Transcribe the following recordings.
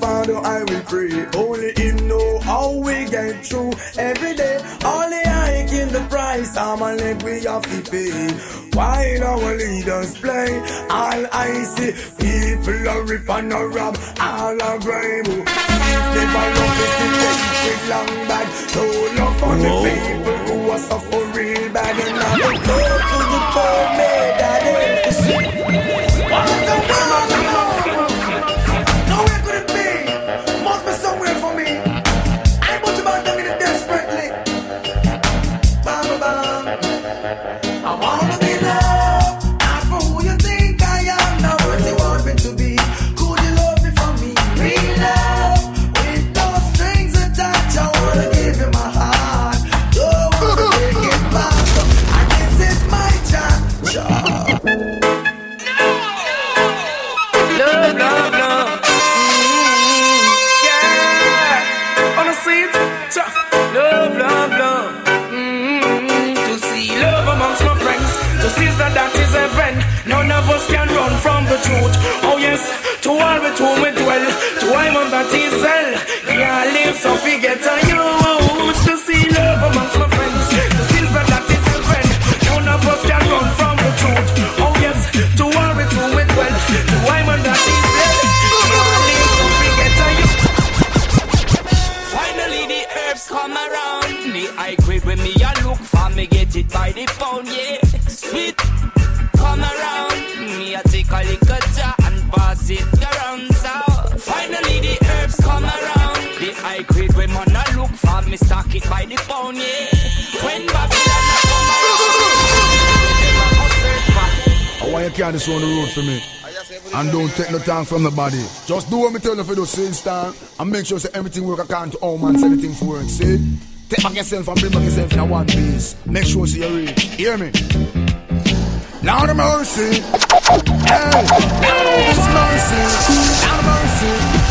Father I will pray. Only Him know how we get through every day. Only I in the price, I'm a leg we have to pay. While our leaders play, all I see people are rip and a rob, all are grime. Never love the city with long bag. No love for the people who are suffer real bad. And now they go to the poor daddy. Yeah. Sweet come around. Me a take a little jar and pass it around. So finally the herbs come around. The high grade when man a look for me stock it by the pound, yeah. When Babylon a come around. I want you carry this on the road for me. And don't take no time from nobody. Just do what me tell you for those same time and make sure say everything work according to all man say everything for work. See? Take back yourself and bring back yourself in a one piece. Make sure see you. Hear me? Lord of mercy. Hey, Lord of mercy. Lord of mercy.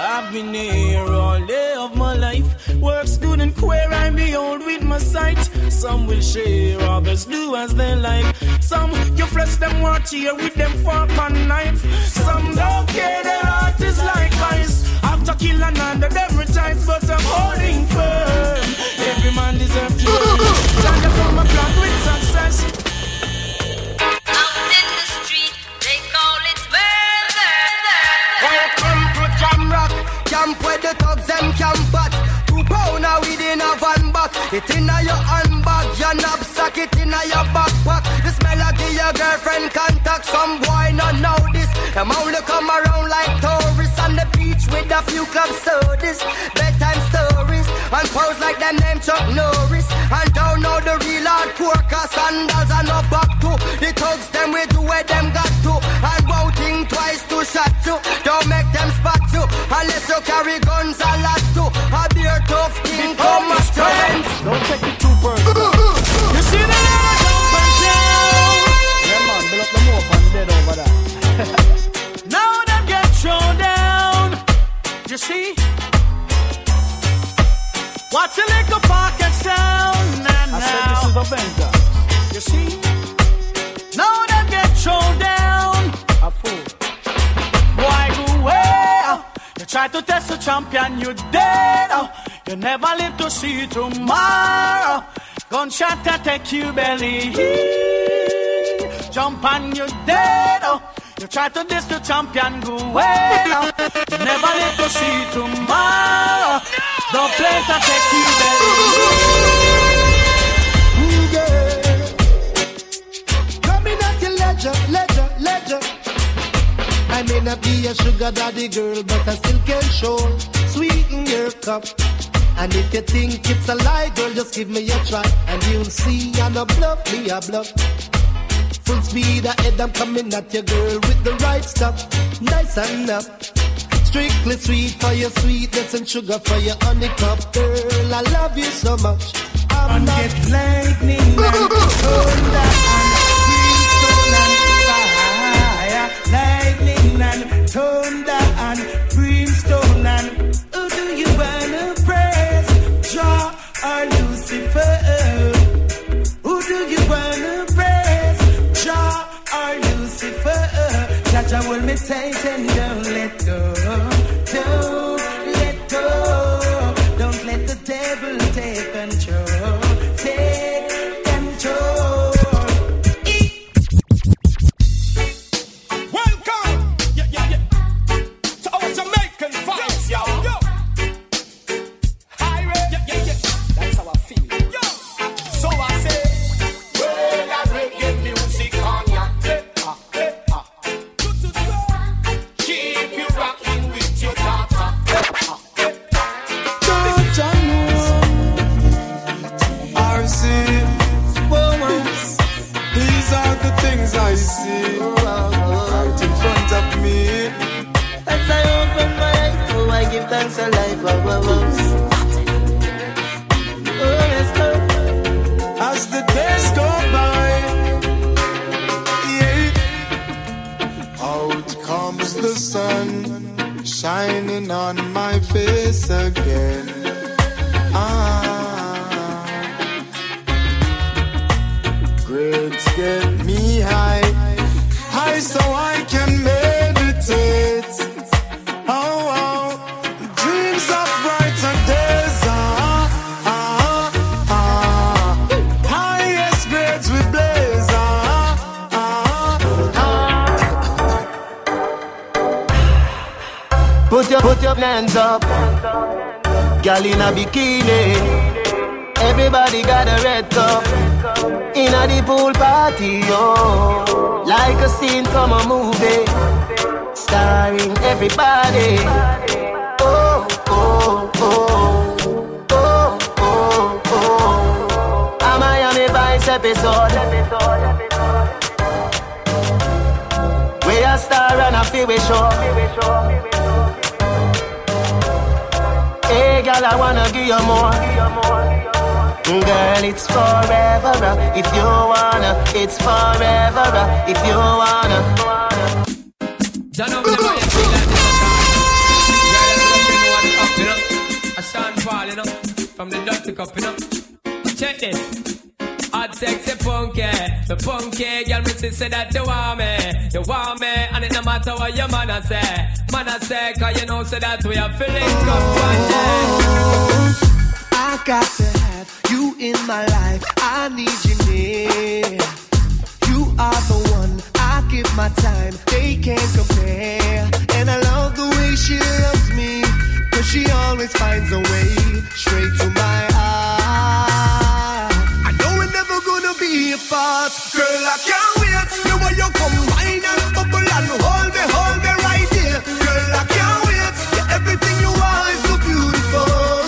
I've been here all day of my life. Works good and queer, I'm behold with my sight. Some will share, others do as they like. Some you flesh them watch here with them fork and knife. Some don't care, their heart is like ice. After kill another, them rejoice, but I'm holding firm. Every man deserves to earn. Stand up on my plan with success. It in a your handbag, your knapsack, it in a your backpack. The smell of your girlfriend contact. Some boy not know this. Them only come around like tourists on the beach with a few club sodas, bedtime stories, and pose like them name Chuck Norris. And don't know the real hardcore cause sandals and no back to. The thugs them we do where them got to. And won't think twice to shot to. Don't make them spot you unless you carry guns a lot to. Tough come a strength. Don't take it too personal. You see the never jump and down. Yeah, man, build up the mope and dead over there. Now them get thrown down. You see? Watch a little pocket sound. Now, I said this is Avenger. You see? Now them get thrown down. A fool. Boy, go away. You try to test the champion, you dead. Oh, never live to see tomorrow. Gunshot take you belly. Jump on your dead. Oh. You try to diss the champion, go away. You never live to see tomorrow. Don't play to take you belly. Coming at. I may not be a sugar daddy girl, but I still can show sweeten your cup. And if you think it's a lie, girl, just give me a try, and you'll see I'm a bluff, me a bluff. Full speed ahead, I'm coming at your girl with the right stuff, nice and up. Strictly sweet for your sweetness and sugar for your honeycup, girl. I love you so much. I'm And not get lightning and thunder on my face again. Hands up, girl in a bikini. Everybody got a red cup in a the pool party, yo. Like a scene from a movie, starring everybody. Oh, oh, oh, oh, oh, oh. A Miami Vice episode. We a star and a feel we show. Hey, girl, I wanna give you more. Girl, it's forever. uh, If you wanna, it's forever. uh, If you wanna. You know know. From the dirty cup, you know. Check this. Hot sexy punky, the punky girl me say that you want me, you want me, and it no matter what your man a say, man a say, cause you know say that we are feeling come one I got to have you in my life. I need you near. You are the one I give my time. They can't compare. And I love the way she loves me. Cause she always finds a way straight to my be. Girl, I can't wait. The way you come wine and bubble and hold me, hold me right here. Girl, I can't wait. Yeah, everything you are is so beautiful.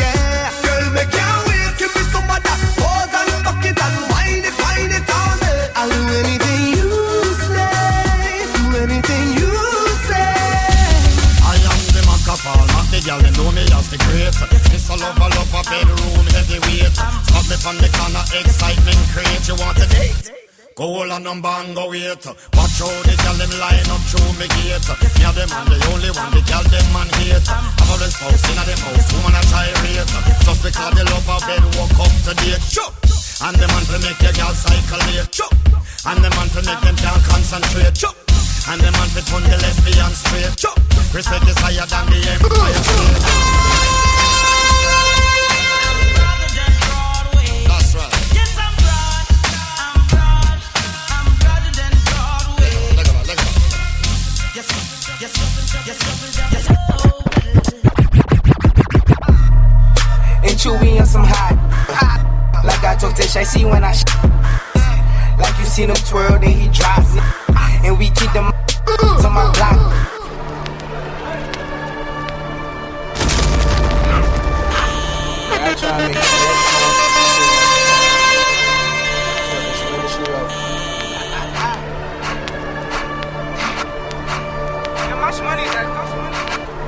Yeah, girl, me can't wait. Give me some of that pose and fuck it and wine it, wine it on me. I'll do anything you say, do anything you say. I am the Macapal, not the girl, them know me as the great. It's a love, a love, a bedroom, heavyweight. Stop me from the corner, excitement create. You want a date? Go all on number and go wait. Watch how the girl them line up through me gate. And them man, the only one, the girl them man hate. All the spouse in them house, woman a try rate. Just because they love a bed, walk up to date. And the man to make your girl cycle late. And the man to make them can't concentrate. Sure. And the man to turn the lesbian straight. Sure. Respect is higher than the empire state. That's right. And chewy on some hot, hot. Like I told Tish, I see when I sh- Like you seen him twirl, then he drop. And we keep them to my block. Try to make money is that?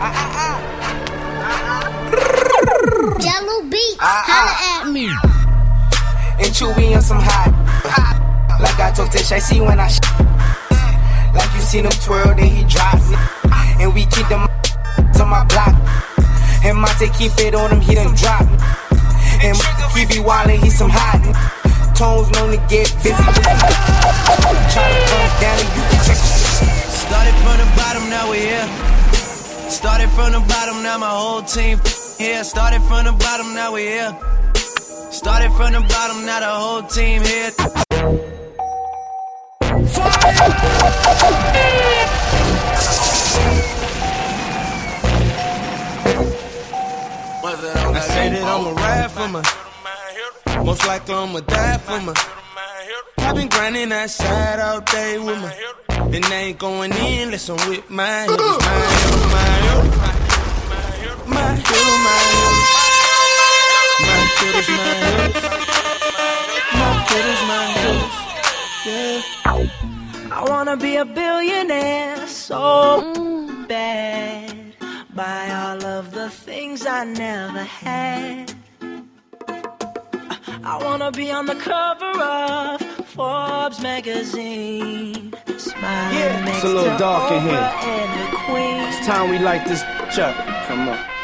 Ah, ah. Jahlil Beats, holla at me. and chewy on some hot. Like I told Tish, I see when I sh- Like you seen him twirl, then he drop. And we keep them to my block. And Monte keep it on him, he done drop. And he be wildin', he some hot. Tones known to get busy. Try to come down and you can check. bottom, now we here. Started from the bottom, now my whole team here. Started from the bottom, now we here. Started from the bottom, now the whole team here. I I'ma ride for my. Most likely I'ma die for my. I've been grinding that side all day with my. And I ain't going in unless I'm with my hitters, my hitters, my hitters. My hitters, my hitters. My hitters, my. My hitters, my. Yeah. I wanna be a billionaire so bad. Buy all of the things I never had. I wanna be on the cover of Forbes magazine. Smiling Yeah, it's a little dark in here. And the Queen. It's time we light this bitch up. Come on.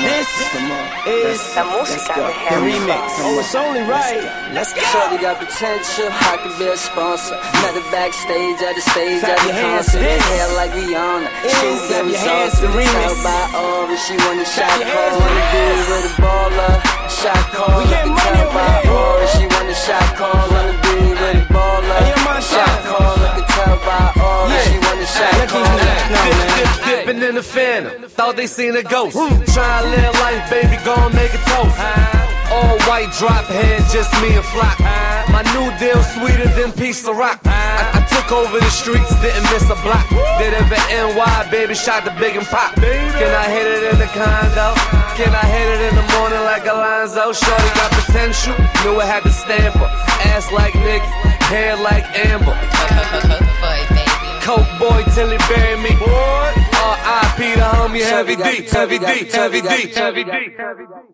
This is La música de the remix. Oh, it's only right. Let's go. Shorty got potential, I could be a sponsor. Met her backstage at the stage at the concert. Hair like Rihanna. Yes, She clap get your hands results. to Tell by all that she want a shot call. Wanna be with a baller. Shot call. We get money over here. she in the phantom. Thought they seen a ghost. Hmm. Try to live life, baby, gon' make it toast. All white drop head, just me and Flock. My new deal sweeter than piece of rock. I, I took over the streets, didn't miss a block. Did it for NY, baby, shot the big and pop. Can I hit it in the condo? Can I hit it in the morning like Alonzo? Shorty got potential, knew I had to stamp her. Ass like Nick, hair like Amber. Coke boy till he bury me. R.I.P. the homie Heavy D, Heavy D, Heavy D, Heavy D.